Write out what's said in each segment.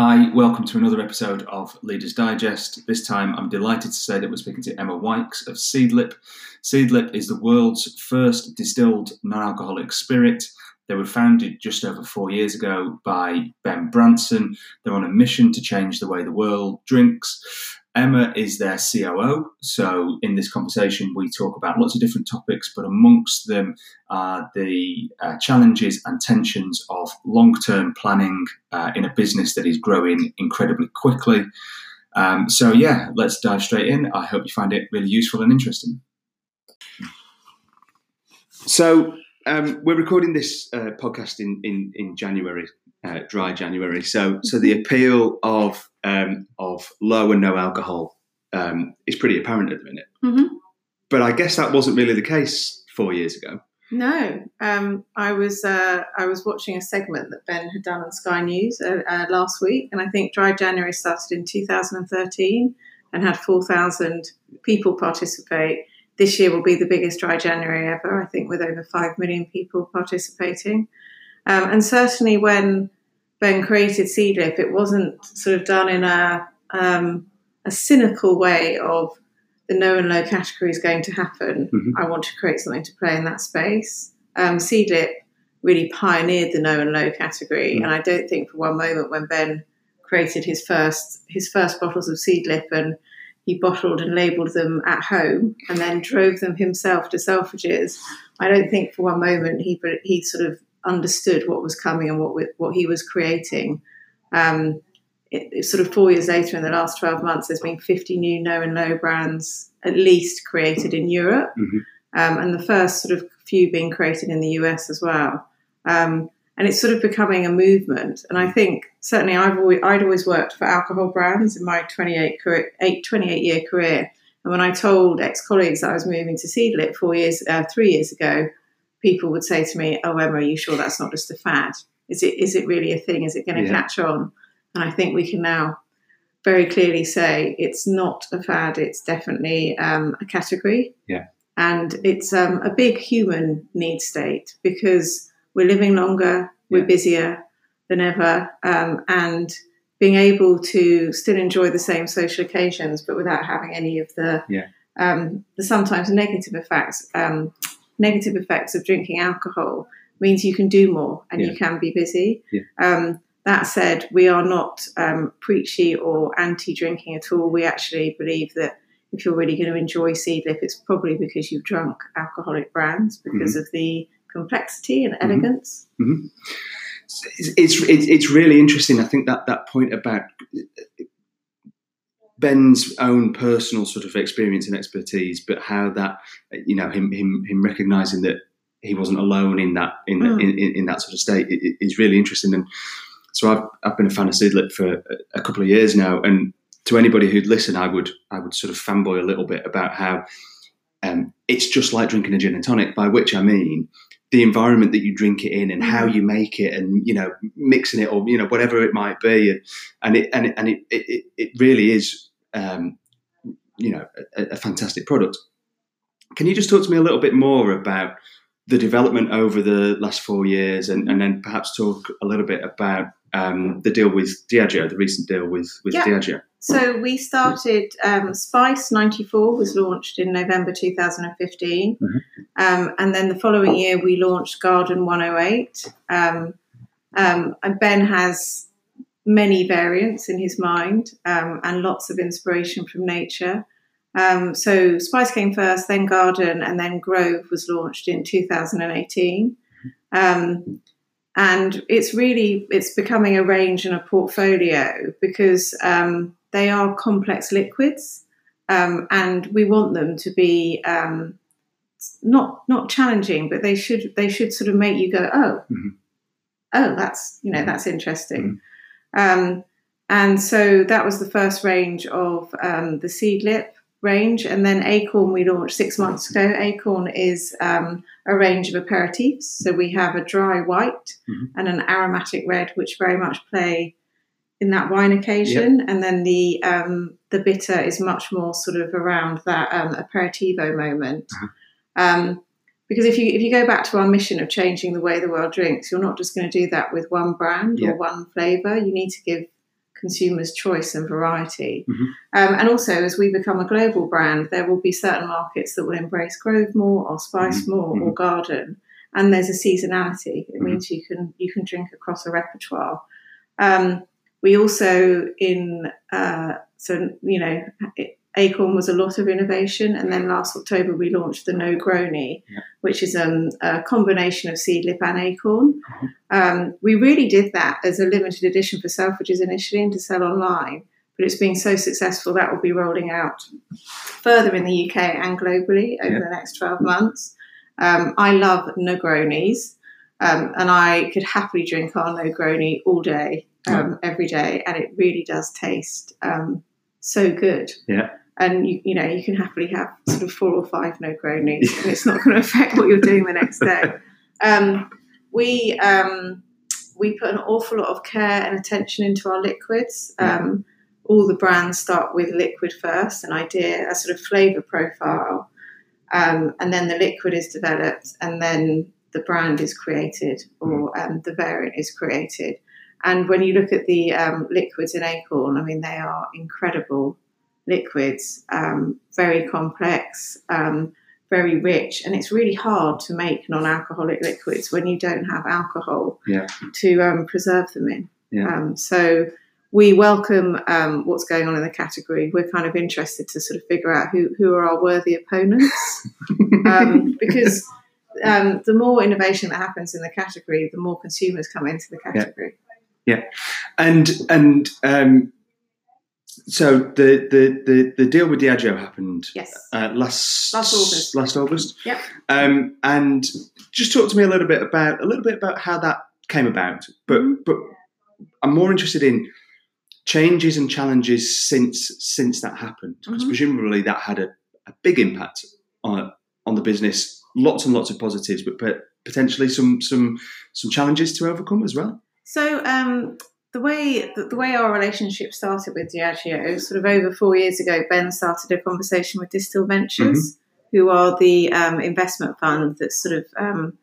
Hi, welcome to another episode of Leaders Digest. This time I'm delighted to say that we're speaking to Emma Wykes of Seedlip. Seedlip is the world's first distilled non alcoholic spirit. They were founded just over four years ago by Ben Branson. They're on a mission to change the way the world drinks. Emma is their COO. So, in this conversation, we talk about lots of different topics, but amongst them are the uh, challenges and tensions of long term planning uh, in a business that is growing incredibly quickly. Um, so, yeah, let's dive straight in. I hope you find it really useful and interesting. So, um, we're recording this uh, podcast in, in, in January, uh, dry January. So, so the appeal of um, of low and no alcohol um, is pretty apparent at the minute. Mm-hmm. But I guess that wasn't really the case four years ago. No, um, I was uh, I was watching a segment that Ben had done on Sky News uh, uh, last week, and I think Dry January started in 2013 and had 4,000 people participate. This year will be the biggest Dry January ever, I think, with over 5 million people participating. Um, and certainly when Ben created Seedlip, it wasn't sort of done in a, um, a cynical way of the no and low category is going to happen. Mhm. I want to create something to play in that space. Um, Seedlip really pioneered the no and low category, Mhm. and I don't think for one moment when Ben created his first his first bottles of Seedlip and he bottled and labelled them at home and then drove them himself to Selfridges. I don't think for one moment he he sort of understood what was coming and what we- what he was creating. Um, it, it's sort of four years later, in the last twelve months, there's been 50 new no and low brands at least created in Europe, Mhm. um, and the first sort of few being created in the US as well. Um, and it's sort of becoming a movement. And I think certainly I've always, I'd always worked for alcohol brands in my 28 career, eight, 28 year career. And when I told ex colleagues that I was moving to Seedlip four years, uh, three years ago, people would say to me, "Oh, Emma, are you sure that's not just a fad? Is it is it really a thing? Is it going to Yeah. catch on?" And I think we can now very clearly say it's not a fad. It's definitely um, a category. Yeah. And it's um, a big human need state because we're living longer, we're Yeah. busier than ever, um, and being able to still enjoy the same social occasions, but without having any of the Yeah. um, the sometimes negative effects um, negative effects of drinking alcohol means you can do more and Yeah. you can be busy. Yeah. Um, that said, we are not um, preachy or anti-drinking at all. We actually believe that if you're really going to enjoy Seedlip, it's probably because you've drunk alcoholic brands because of the complexity and elegance. It's, it's, it's, it's really interesting. I think that, that point about Ben's own personal sort of experience and expertise, but how that, you know, him, him, him recognizing that he wasn't alone in that, in, Mm. in, in, in that sort of state is really interesting. And so I've, I've been a fan of Seedlip for a, a couple of years now. And to anybody who'd listen, I would, I would sort of fanboy a little bit about how um, it's just like drinking a gin and tonic, by which I mean the environment that you drink it in and how you make it and you know mixing it or you know whatever it might be and, and it and it, and it, it, it really is um, you know a, a fantastic product. Can you just talk to me a little bit more about the development over the last four years and, and then perhaps talk a little bit about um, the deal with Diageo, the recent deal with with Yeah. Diageo? So we started. Um, Spice '94 was launched in November 2015, um, and then the following year we launched Garden 108. Um, um, and Ben has many variants in his mind um, and lots of inspiration from nature. Um, so Spice came first, then Garden, and then Grove was launched in 2018. Um, and it's really it's becoming a range and a portfolio because um, they are complex liquids, um, and we want them to be um, not not challenging, but they should they should sort of make you go, oh, Mhm. oh, that's you know that's interesting. Um, and so that was the first range of um, the seedlip range, and then Acorn we launched six months ago. Acorn is um, a range of aperitifs, so we have a dry white Mhm. and an aromatic red, which very much play in that wine occasion, and then the um, the bitter is much more sort of around that um, aperitivo moment. Uh-huh. Because if you if you go back to our mission of changing the way the world drinks, you're not just going to do that with one brand Yeah. or one flavour. You need to give consumers' choice and variety. Mm-hmm. Um, and also, as we become a global brand, there will be certain markets that will embrace Grove more or Spice mm-hmm. more or mm-hmm. Garden. And there's a seasonality. It mm-hmm. means you can you can drink across a repertoire. Um, we also in uh, so you know Acorn was a lot of innovation, and then last October we launched the Nogroni, yeah. which is um, a combination of seedlip and acorn. Mm-hmm. Um, we really did that as a limited edition for Selfridges initially and to sell online, but it's been so successful that will be rolling out further in the UK and globally over yeah. the next 12 months. Um, I love Negronis, um, and I could happily drink our Negroni all day, um, every day, and it really does taste um, so good. Yeah and you, you know you can happily have sort of four or five no Negronis, and it's not going to affect what you're doing the next day. Um, we um, we put an awful lot of care and attention into our liquids. Um, all the brands start with liquid first, an idea, a sort of flavour profile, um, and then the liquid is developed, and then the brand is created or um, the variant is created. And when you look at the um, liquids in Acorn, I mean, they are incredible liquids, um, very complex, um, very rich, and it's really hard to make non-alcoholic liquids when you don't have alcohol yeah. to um, preserve them in. Yeah. Um, so we welcome um, what's going on in the category. We're kind of interested to sort of figure out who, who are our worthy opponents um, because the more innovation that happens in the category, the more consumers come into the category. Yeah, yeah. and and um, so the, the, the, the deal with Diageo happened yes. Uh, last last August. Last August. Yep. Um, and just talk to me a little bit about a little bit about how that came about. But mm-hmm. but I'm more interested in changes and challenges since since that happened because mm-hmm. presumably that had a, a big impact on on the business. Lots and lots of positives, but, but potentially some some some challenges to overcome as well. So um, the way the, the, way our relationship started with Diageo, sort of over four years ago, Ben started a conversation with Distill Ventures, mm-hmm. who are the um, investment fund that sort of um,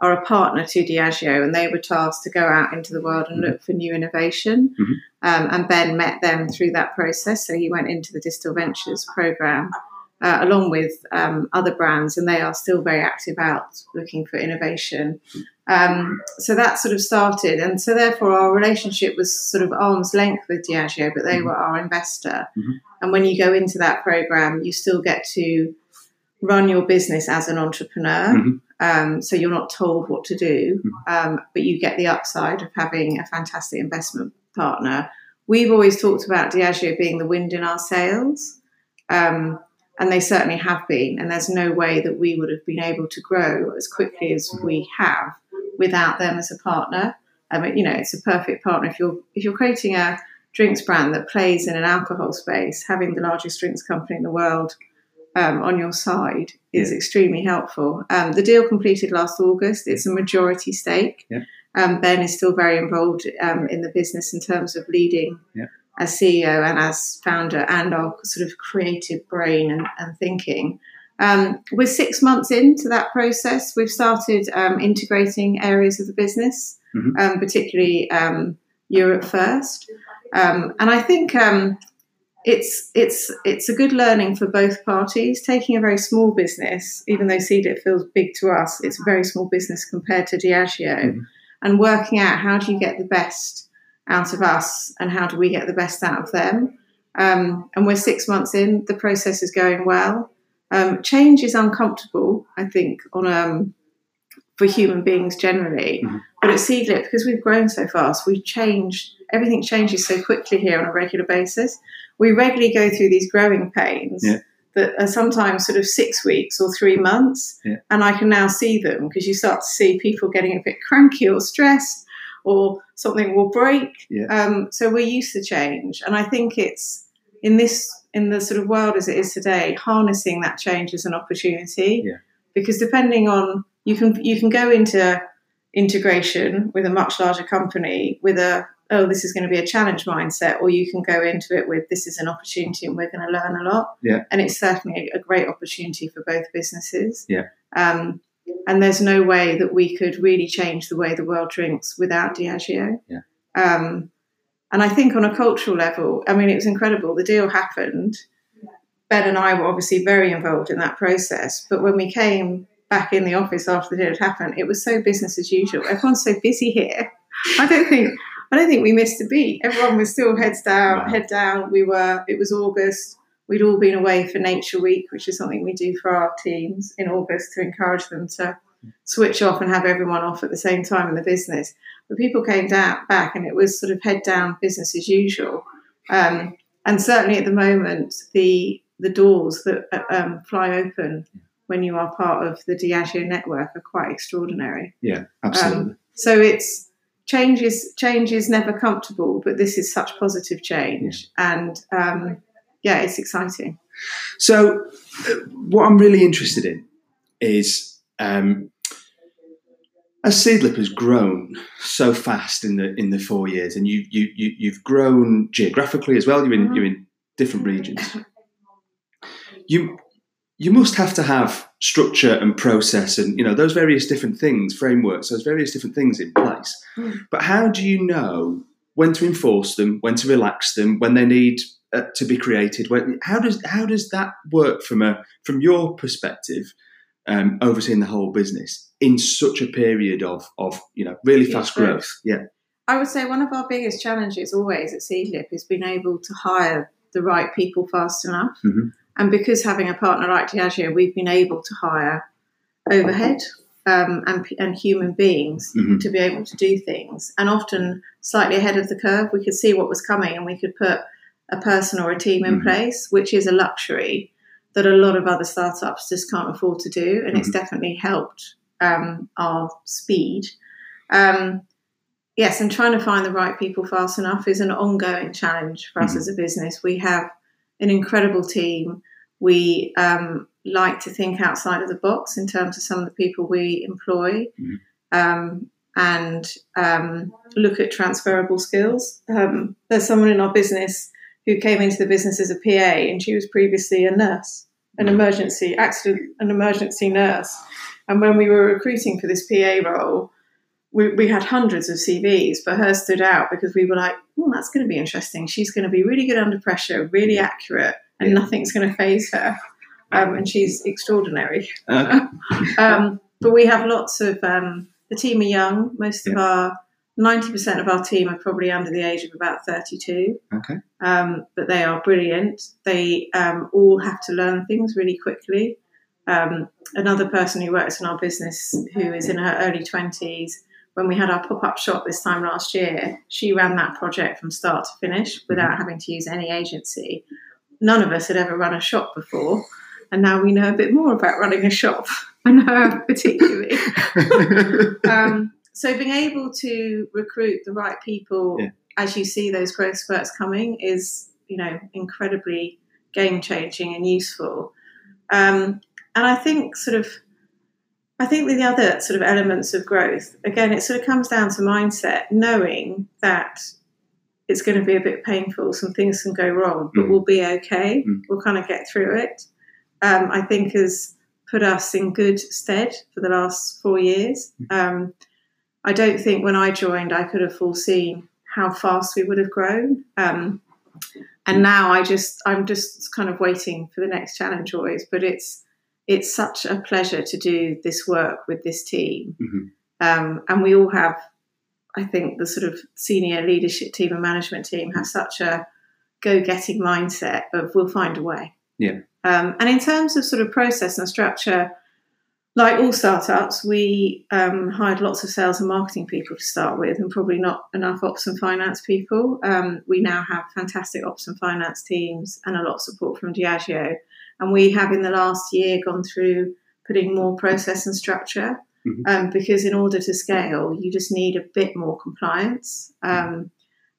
are a partner to Diageo, and they were tasked to go out into the world and mm-hmm. look for new innovation. Mm-hmm. Um, and Ben met them through that process, so he went into the Distill Ventures program. Uh, along with um, other brands, and they are still very active out looking for innovation. Um, so that sort of started, and so therefore our relationship was sort of arm's length with Diageo, but they mm-hmm. were our investor. Mm-hmm. And when you go into that program, you still get to run your business as an entrepreneur. Mm-hmm. Um, so you're not told what to do, mm-hmm. um, but you get the upside of having a fantastic investment partner. We've always talked about Diageo being the wind in our sails. Um, and they certainly have been. And there's no way that we would have been able to grow as quickly as we have without them as a partner. I mean, you know, it's a perfect partner. If you're if you're creating a drinks brand that plays in an alcohol space, having the largest drinks company in the world um, on your side is yeah. extremely helpful. Um, the deal completed last August. It's a majority stake. Yeah. Um, ben is still very involved um, in the business in terms of leading yeah. As CEO and as founder and our sort of creative brain and, and thinking. Um, we're six months into that process. We've started um, integrating areas of the business, mm-hmm. um, particularly um, Europe first, um, and I think um, it's it's it's a good learning for both parties. Taking a very small business, even though Seedlip feels big to us, it's a very small business compared to Diageo, mm-hmm. and working out how do you get the best out of us and how do we get the best out of them. and we're six months in. The process is going well. Um, change is uncomfortable, I think, on um, for human beings generally. Mm-hmm. But at Seedlip, because we've grown so fast, we change. Everything changes so quickly here on a regular basis. We regularly go through these growing pains. Yeah. That are sometimes sort of six weeks or three months, yeah. and I can now see them because you start to see people getting a bit cranky or stressed, or something will break. Yeah. Um, so we're used to change, and I think it's in this in the sort of world as it is today, harnessing that change as an opportunity. Yeah. Because depending on you can you can go into integration with a much larger company with a oh this is going to be a challenge mindset, or you can go into it with this is an opportunity and we're going to learn a lot. Yeah. And it's certainly a great opportunity for both businesses. Yeah. Um, and there's no way that we could really change the way the world drinks without Diageo. Yeah. Um, and I think on a cultural level, I mean, it was incredible. The deal happened. Ben and I were obviously very involved in that process. But when we came back in the office after the deal had happened, it was so business as usual. Everyone's so busy here. I don't think I don't think we missed a beat. Everyone was still heads down, head down. We were. It was August. We'd all been away for Nature Week, which is something we do for our teams in August to encourage them to switch off and have everyone off at the same time in the business. But people came down back, and it was sort of head down, business as usual. Um, and certainly at the moment, the the doors that uh, um, fly open when you are part of the Diageo network are quite extraordinary. Yeah, absolutely. Um, so it's change is change is never comfortable, but this is such positive change, yeah. and um, yeah, it's exciting. So, uh, what I'm really interested in is um, as Seedlip has grown so fast in the in the four years, and you you, you you've grown geographically as well. You're in mm-hmm. you're in different regions. You you must have to have structure and process and you know those various different things frameworks those various different things in place mm. but how do you know when to enforce them when to relax them when they need uh, to be created. How does how does that work from a from your perspective um, overseeing the whole business in such a period of of you know really fast growth? Yeah. I would say one of our biggest challenges always at seedlip is being able to hire the right people fast enough. Mm-hmm. And because having a partner like Diageo, we've been able to hire overhead um, and, and, human beings mm-hmm. to be able to do things. And often slightly ahead of the curve, we could see what was coming and we could put a person or a team in mm-hmm. place, which is a luxury that a lot of other startups just can't afford to do. And mm-hmm. it's definitely helped um, our speed. Um, yes, and trying to find the right people fast enough is an ongoing challenge for us mm-hmm. as a business. We have an incredible team. We um, like to think outside of the box in terms of some of the people we employ mm-hmm. um, and um, look at transferable skills. Um, there's someone in our business who came into the business as a PA and she was previously a nurse, an mm-hmm. emergency accident, an emergency nurse. And when we were recruiting for this PA role, we, we had hundreds of CVs, but hers stood out because we were like, oh, that's going to be interesting. She's going to be really good under pressure, really accurate, and nothing's going to phase her. Um, and she's extraordinary. Okay. um, but we have lots of, um, the team are young. Most yeah. of our, 90% of our team are probably under the age of about 32. Okay. Um, but they are brilliant. They um, all have to learn things really quickly. Um, another person who works in our business who is in her early 20s when we had our pop up shop this time last year, she ran that project from start to finish without having to use any agency. None of us had ever run a shop before, and now we know a bit more about running a shop and her particularly. so being able to recruit the right people yeah. as you see those growth spurts coming is, you know, incredibly game changing and useful. Um, and I think sort of I think the other sort of elements of growth, again, it sort of comes down to mindset, knowing that it's going to be a bit painful, some things can go wrong, but mm. we'll be okay. Mm. We'll kind of get through it. Um, I think has put us in good stead for the last four years. Mm. Um, I don't think when I joined I could have foreseen how fast we would have grown. Um, and now I just I'm just kind of waiting for the next challenge always. But it's it's such a pleasure to do this work with this team. Mm-hmm. Um, and we all have, I think, the sort of senior leadership team and management team have such a go getting mindset of we'll find a way. Yeah. Um, and in terms of sort of process and structure, like all startups, we um, hired lots of sales and marketing people to start with, and probably not enough ops and finance people. Um, we now have fantastic ops and finance teams and a lot of support from Diageo. And we have in the last year gone through putting more process and structure mm-hmm. um, because in order to scale, you just need a bit more compliance. Um,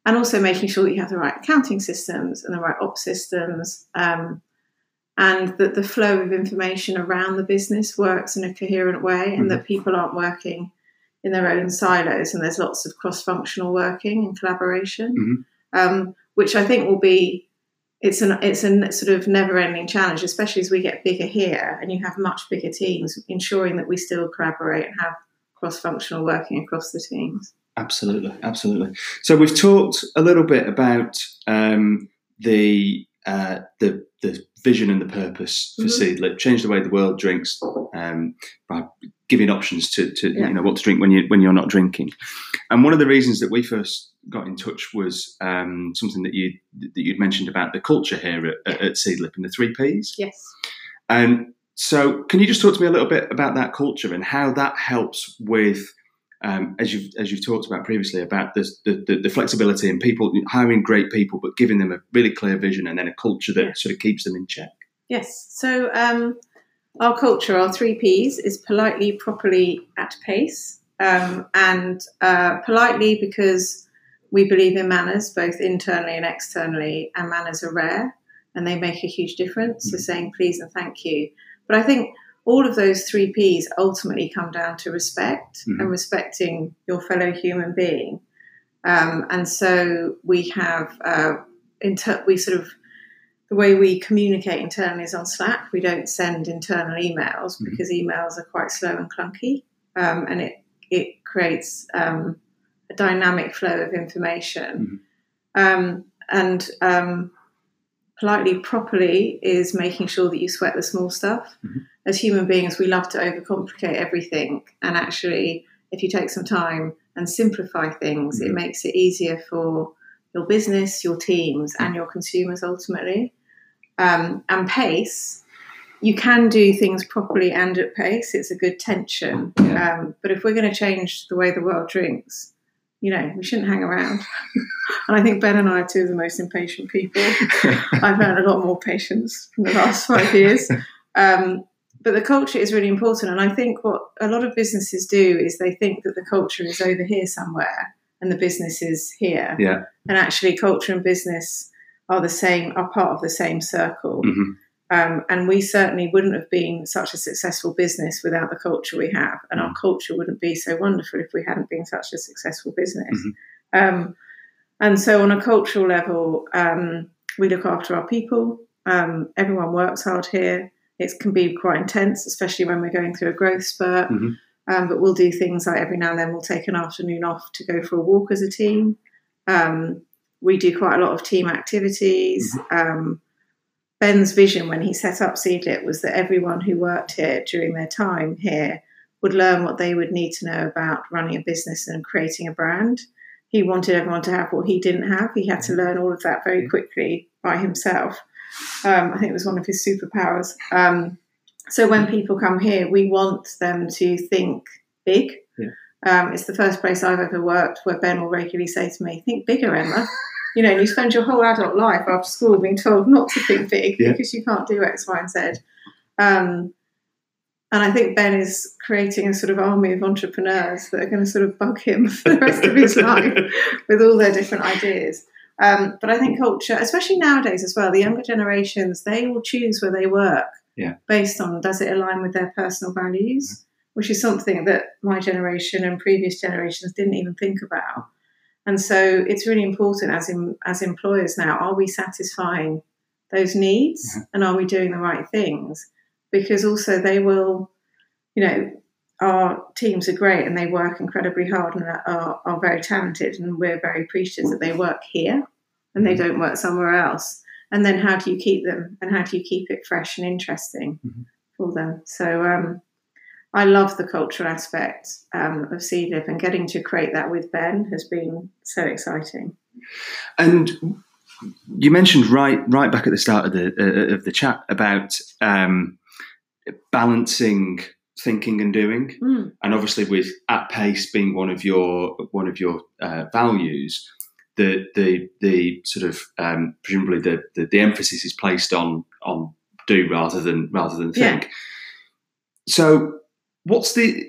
and also making sure that you have the right accounting systems and the right ops systems, um, and that the flow of information around the business works in a coherent way, and mm-hmm. that people aren't working in their own silos, and there's lots of cross-functional working and collaboration, mm-hmm. um, which I think will be it's an it's a sort of never ending challenge, especially as we get bigger here and you have much bigger teams, ensuring that we still collaborate and have cross functional working across the teams. Absolutely, absolutely. So we've talked a little bit about um, the uh, the the vision and the purpose for mm-hmm. Seedlip, change the way the world drinks um, by giving options to, to yeah. you know what to drink when you when you're not drinking. And one of the reasons that we first got in touch was um, something that you that you'd mentioned about the culture here at, at Seedlip and the three Ps. Yes. And so, can you just talk to me a little bit about that culture and how that helps with um, as you've as you've talked about previously about the, the, the, flexibility and people hiring great people, but giving them a really clear vision and then a culture that sort of keeps them in check. Yes. So um, our culture, our three Ps, is politely, properly, at pace, um, and uh, politely because we believe in manners both internally and externally, and manners are rare and they make a huge difference. Mm-hmm. So saying please and thank you. But I think all of those three P's ultimately come down to respect mm-hmm. and respecting your fellow human being. Um, and so we have, uh, inter- we sort of, the way we communicate internally is on Slack. We don't send internal emails mm-hmm. because emails are quite slow and clunky, um, and it it creates um, a dynamic flow of information. Mm-hmm. Um, and um, politely, properly is making sure that you sweat the small stuff. Mm-hmm as human beings, we love to overcomplicate everything. And actually, if you take some time and simplify things, mm-hmm. it makes it easier for your business, your teams, and your consumers ultimately. Um, and pace, you can do things properly and at pace. It's a good tension. Yeah. Um, but if we're going to change the way the world drinks, you know, we shouldn't hang around. and I think Ben and I are two of the most impatient people. I've learned a lot more patience in the last five years. Um, but the culture is really important. And I think what a lot of businesses do is they think that the culture is over here somewhere and the business is here. Yeah. And actually, culture and business are the same, are part of the same circle. Mm-hmm. Um, and we certainly wouldn't have been such a successful business without the culture we have. And mm-hmm. our culture wouldn't be so wonderful if we hadn't been such a successful business. Mm-hmm. Um, and so, on a cultural level, um, we look after our people. Um, everyone works hard here it can be quite intense, especially when we're going through a growth spurt. Mm-hmm. Um, but we'll do things like every now and then we'll take an afternoon off to go for a walk as a team. Um, we do quite a lot of team activities. Mm-hmm. Um, Ben's vision when he set up Seedlip was that everyone who worked here during their time here would learn what they would need to know about running a business and creating a brand. He wanted everyone to have what he didn't have. He had to mm-hmm. learn all of that very quickly by himself. Um, I think it was one of his superpowers. Um, so when people come here, we want them to think big. Yeah. Um, it's the first place I've ever worked where Ben will regularly say to me, "Think bigger, Emma." you know, you spend your whole adult life after school being told not to think big yeah. because you can't do X, Y, and Z. Um, and I think Ben is creating a sort of army of entrepreneurs that are going to sort of bug him for the rest of his life with all their different ideas. Um, but I think culture, especially nowadays as well, the younger generations, they will choose where they work yeah. based on does it align with their personal values, mm-hmm. which is something that my generation and previous generations didn't even think about. And so it's really important as in, as employers now, are we satisfying those needs mm-hmm. and are we doing the right things? Because also they will, you know, our teams are great and they work incredibly hard and are, are very talented and we're very appreciative that they work here and they mm-hmm. don't work somewhere else and then how do you keep them and how do you keep it fresh and interesting mm-hmm. for them so um, i love the cultural aspect um, of seedlip and getting to create that with ben has been so exciting and you mentioned right right back at the start of the uh, of the chat about um, balancing thinking and doing. Mm. And obviously, with at pace being one of your one of your uh, values, the the the sort of um, presumably the, the, the emphasis is placed on on do rather than rather than think. Yeah. So. What's the?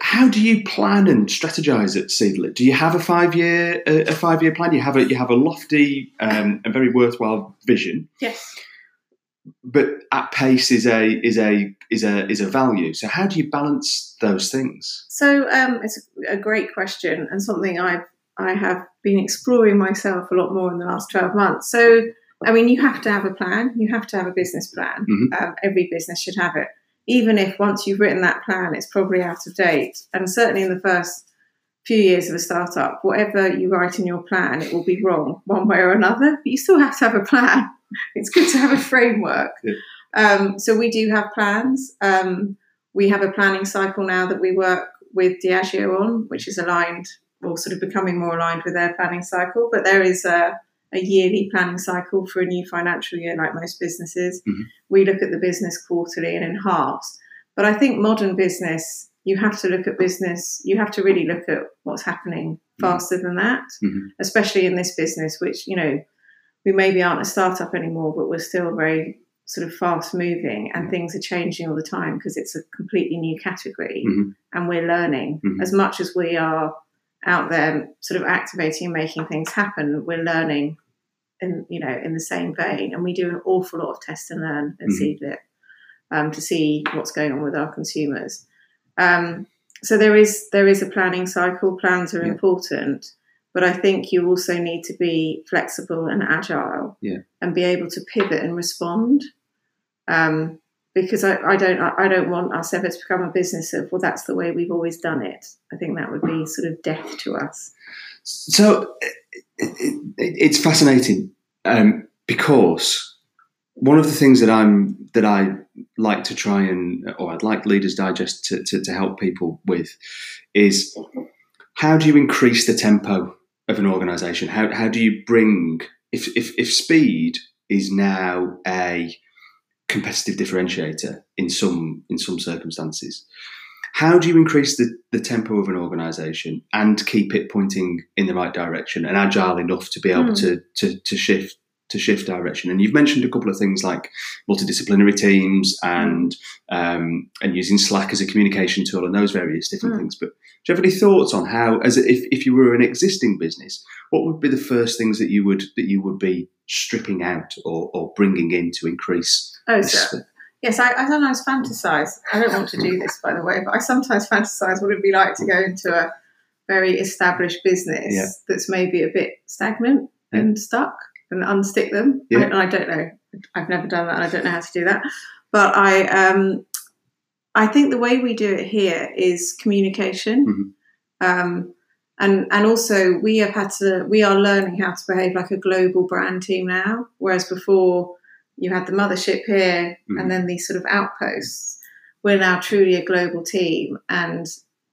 How do you plan and strategize at Seedlip? Do you have a five year a, a five year plan? You have a you have a lofty um, and very worthwhile vision. Yes but at pace is a is a is a is a value. So how do you balance those things? So um, it's a great question and something I've I have been exploring myself a lot more in the last twelve months. So I mean, you have to have a plan. You have to have a business plan. Mm-hmm. Um, every business should have it, even if once you've written that plan, it's probably out of date. And certainly in the first few years of a startup, whatever you write in your plan, it will be wrong one way or another. But you still have to have a plan. It's good to have a framework. Yeah. Um, so we do have plans. Um, we have a planning cycle now that we work with Diageo on, which is aligned or sort of becoming more aligned with their planning cycle. But there is a, a yearly planning cycle for a new financial year, like most businesses. Mhm. We look at the business quarterly and in halves. But I think modern business, you have to look at business, you have to really look at what's happening faster than that, Mhm. especially in this business, which, you know, we maybe aren't a startup anymore, but we're still very sort of fast moving and things are changing all the time because it's a completely new category Mhm. and we're learning Mhm. as much as we are out there sort of activating and making things happen we're learning in you know in the same vein and we do an awful lot of test and learn at Mhm. Seedlip um, to see what's going on with our consumers um, so there is there is a planning cycle plans are Yeah. important but i think you also need to be flexible and agile Yeah. and be able to pivot and respond um, because I, I don't I, I don't want us ever to become a business of well that's the way we've always done it. I think that would be sort of death to us. So it, it, it's fascinating um, because one of the things that I'm that I like to try and or I'd like Leaders Digest to, to, to help people with is how do you increase the tempo of an organisation? How how do you bring if if, if speed is now a competitive differentiator in some in some circumstances how do you increase the, the tempo of an organization and keep it pointing in the right direction and agile enough to be able Hmm. to, to to shift to shift direction and you've mentioned a couple of things like multidisciplinary teams and um, and using slack as a communication tool and those various different Hmm. things but do you have any thoughts on how as if, if you were an existing business what would be the first things that you would that you would be stripping out or, or bringing in to increase Oh, so yes, I, I sometimes fantasize. I don't want to do this, by the way, but I sometimes fantasize what it'd be like to go into a very established business Yeah. that's maybe a bit stagnant Yeah. and stuck and unstick them. Yeah. I, and I don't know. I've never done that, and I don't know how to do that. But I, um, I think the way we do it here is communication. Um, and and also we have had to we are learning how to behave like a global brand team now whereas before you had the mothership here Mhm. and then these sort of outposts we're now truly a global team and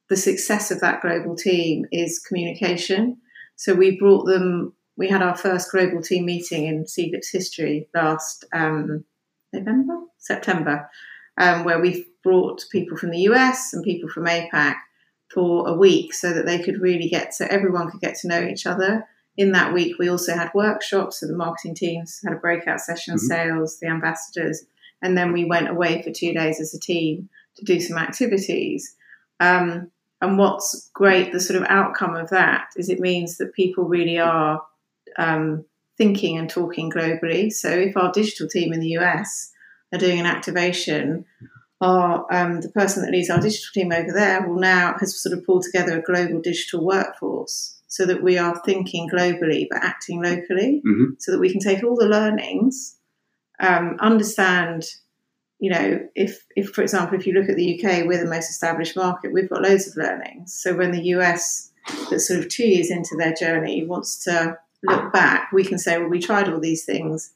the success of that global team is communication so we brought them we had our first global team meeting in Seedlip's history last um, November September um, where we brought people from the US and people from APAC for a week so that they could really get so everyone could get to know each other. In that week, we also had workshops, so the marketing teams had a breakout session, Mhm. sales, the ambassadors, and then we went away for two days as a team to do some activities. Um, and what's great, the sort of outcome of that is it means that people really are um, thinking and talking globally. So if our digital team in the US are doing an activation, our um, the person that leads our digital team over there will now has sort of pulled together a global digital workforce so that we are thinking globally but acting locally Mhm. so that we can take all the learnings um, understand you know if if for example if you look at the uk we're the most established market we've got loads of learnings so when the us that's sort of two years into their journey wants to look back we can say well we tried all these things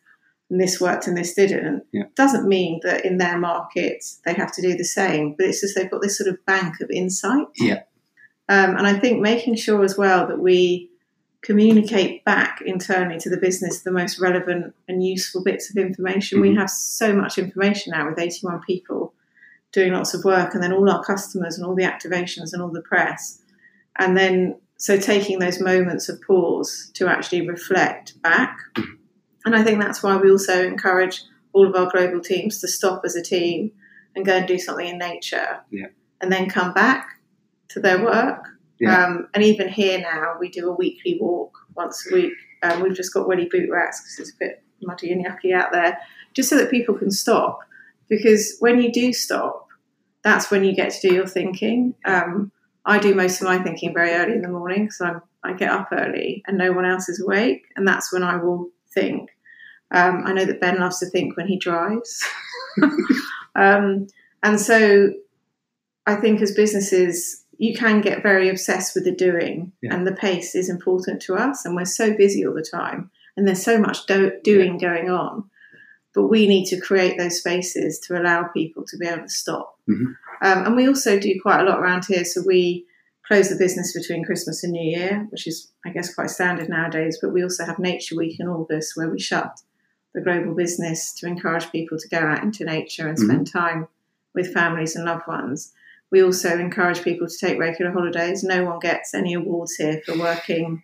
and this worked and this didn't Yeah. doesn't mean that in their market they have to do the same but it's just they've got this sort of bank of insight Yeah. um, and i think making sure as well that we communicate back internally to the business the most relevant and useful bits of information we Mhm. have so much information now with 81 people doing lots of work and then all our customers and all the activations and all the press and then so taking those moments of pause to actually reflect back. And i think that's why we also encourage all of our global teams to stop as a team and go and do something in nature. Yeah. and then come back to their work. Yeah. um, and even here now we do a weekly walk once a week. Um, we've just got woolly boot racks because it's a bit muddy and yucky out there just so that people can stop. Because when you do stop that's when you get to do your thinking. Um, i do most of my thinking very early in the morning because i'm i get up early and no one else is awake and that's when i will think um, i know that ben loves to think when he drives um, and so i think as businesses you can get very obsessed with the doing, Yeah. and the pace is important to us. And we're so busy all the time, and there's so much do- doing going on. But we need to create those spaces to allow people to be able to stop. Mhm. Um, and we also do quite a lot around here. So we close the business between Christmas and New Year, which is, I guess, quite standard nowadays. But we also have Nature Week in August, where we shut the global business to encourage people to go out into nature and spend time with families and loved ones. We also encourage people to take regular holidays. No one gets any awards here for working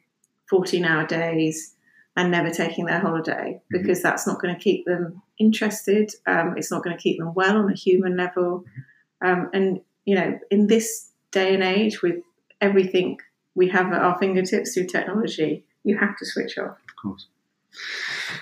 14 hour days and never taking their holiday because that's not going to keep them interested. Um, it's not going to keep them well on a human level. Um, and, you know, in this day and age, with everything we have at our fingertips through technology, you have to switch off. Of course.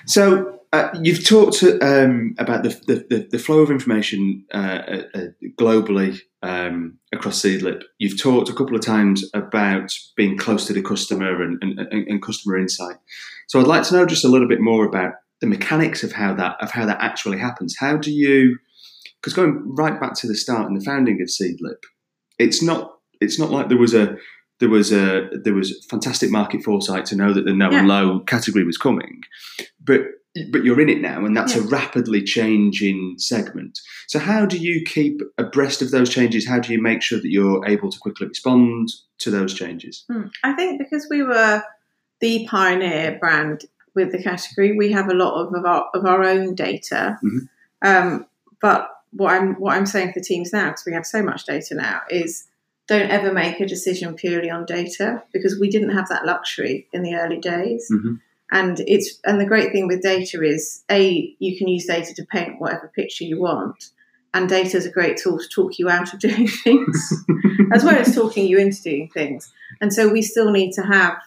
So uh, you've talked um, about the, the, the, flow of information uh, uh, globally um, across Seedlip. You've talked a couple of times about being close to the customer and, and, and customer insight. So I'd like to know just a little bit more about the mechanics of how that of how that actually happens. How do you? Because going right back to the start and the founding of Seedlip, it's not it's not like there was a there was a there was fantastic market foresight to know that the no and low category was coming, but but you're in it now, and that's a rapidly changing segment. So how do you keep abreast of those changes? How do you make sure that you're able to quickly respond to those changes? Hmm. I think because we were the pioneer brand with the category, we have a lot of, of, our, of our own data. Mhm. Um, but what I'm what I'm saying for teams now, because we have so much data now, is don't ever make a decision purely on data because we didn't have that luxury in the early days. Mhm. And it's and the great thing with data is a you can use data to paint whatever picture you want, and data is a great tool to talk you out of doing things as well as talking you into doing things. And so we still need to have,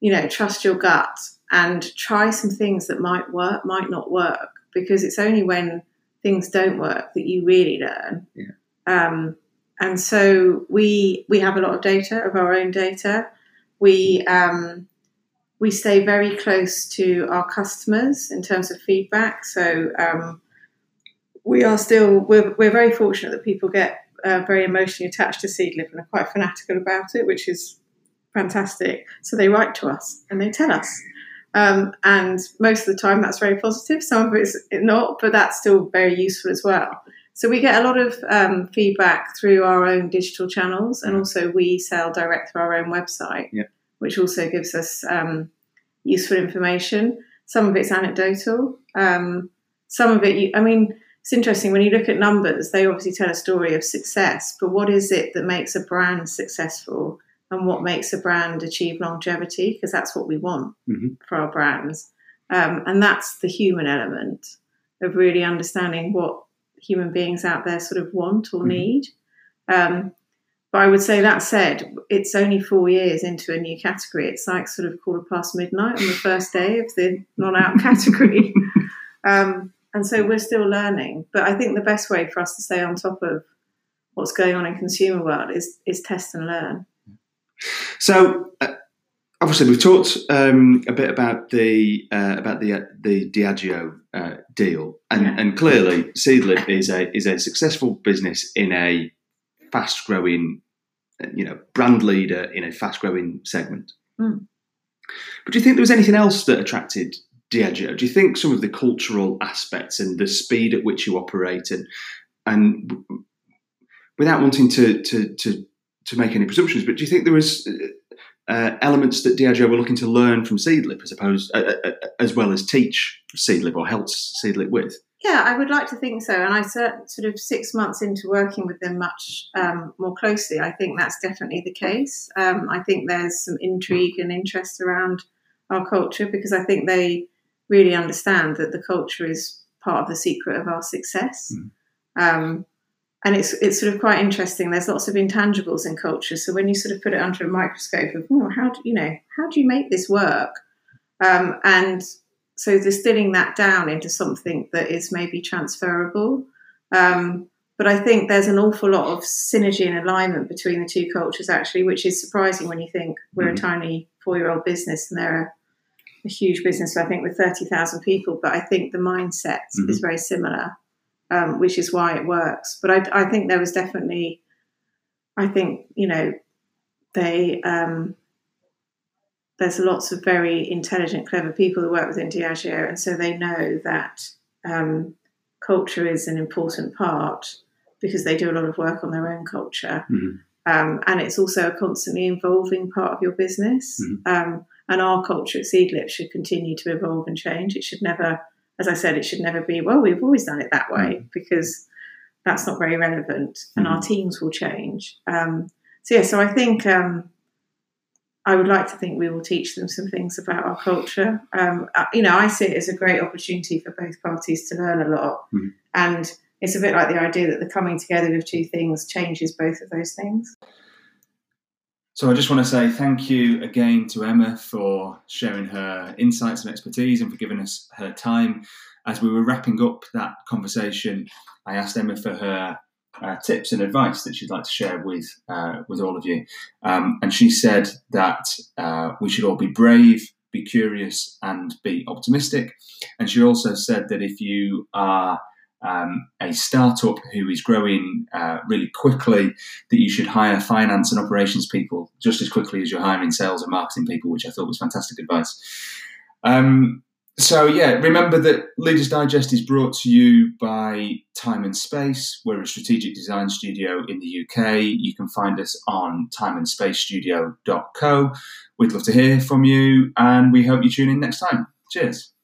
you know, trust your gut and try some things that might work, might not work, because it's only when things don't work that you really learn. Yeah. Um, and so we we have a lot of data of our own data. We um, we stay very close to our customers in terms of feedback. So um, we are still we're, we're very fortunate that people get uh, very emotionally attached to Seedlip and are quite fanatical about it, which is fantastic. So they write to us and they tell us. Um, and most of the time that's very positive. Some of it's not, but that's still very useful as well. So we get a lot of um, feedback through our own digital channels, and also we sell direct through our own website, Yeah. which also gives us um, useful information. Some of it's anecdotal. Um, some of it, you, I mean, it's interesting when you look at numbers, they obviously tell a story of success, but what is it that makes a brand successful and what makes a brand achieve longevity? Because that's what we want Mhm. for our brands. Um, and that's the human element of really understanding what human beings out there sort of want or Mhm. need. Um, but I would say that said, it's only four years into a new category. It's like sort of quarter past midnight on the first day of the non out category. Um, and so we're still learning. But I think the best way for us to stay on top of what's going on in consumer world is is test and learn. So, uh, obviously, we've talked um, a bit about the uh, about the uh, the Diageo uh, deal, and, Yeah. and clearly, Seedlip is a is a successful business in a fast growing, you know, brand leader in a fast growing segment. Mm. But do you think there was anything else that attracted Diageo? Do you think some of the cultural aspects and the speed at which you operate, and and without wanting to to to to make any presumptions, but do you think there was uh, uh, elements that Diageo were looking to learn from Seedlip as opposed, uh, uh, uh, as well as teach Seedlip or help Seedlip with? Yeah, I would like to think so. And I sort of six months into working with them much um, more closely, I think that's definitely the case. Um, I think there's some intrigue and interest around our culture because I think they really understand that the culture is part of the secret of our success. Um, and it's it's sort of quite interesting. There's lots of intangibles in culture. So when you sort of put it under a microscope of, oh, how do you know how do you make this work? Um, and so distilling that down into something that is maybe transferable. Um, but I think there's an awful lot of synergy and alignment between the two cultures, actually, which is surprising when you think we're Mhm. a tiny four-year-old business and they're a, a huge business. I think with thirty thousand people, but I think the mindset Mhm. is very similar, um, which is why it works. But I, I think there was definitely I think you know they um, there's lots of very intelligent, clever people that work within Diageo, and so they know that um, culture is an important part because they do a lot of work on their own culture. Mm-hmm. Um, and it's also a constantly evolving part of your business. Mm-hmm. Um, and our culture at Seedlip should continue to evolve and change. It should never, as I said, it should never be, well, we've always done it that way mm-hmm. because that's not very relevant and our mm-hmm. teams will change. Um, so, yeah, so I think um, I would like to think we will teach them some things about our culture. Um, uh, you know, I see it as a great opportunity for both parties to learn a lot. Mm-hmm. And it's a bit like the idea that the coming together of two things changes both of those things. So I just want to say thank you again to Emma for sharing her insights and expertise and for giving us her time. As we were wrapping up that conversation, I asked Emma for her uh, tips and advice that she'd like to share with uh, with all of you. Um, and she said that uh, we should all be brave, be curious, and be optimistic. And she also said that if you are um, a startup who is growing uh, really quickly, that you should hire finance and operations people just as quickly as you're hiring sales and marketing people, which I thought was fantastic advice. Um, so yeah, remember that Leaders Digest is brought to you by Time and Space. We're a strategic design studio in the UK. You can find us on timeandspacestudio.co. We'd love to hear from you, and we hope you tune in next time. Cheers.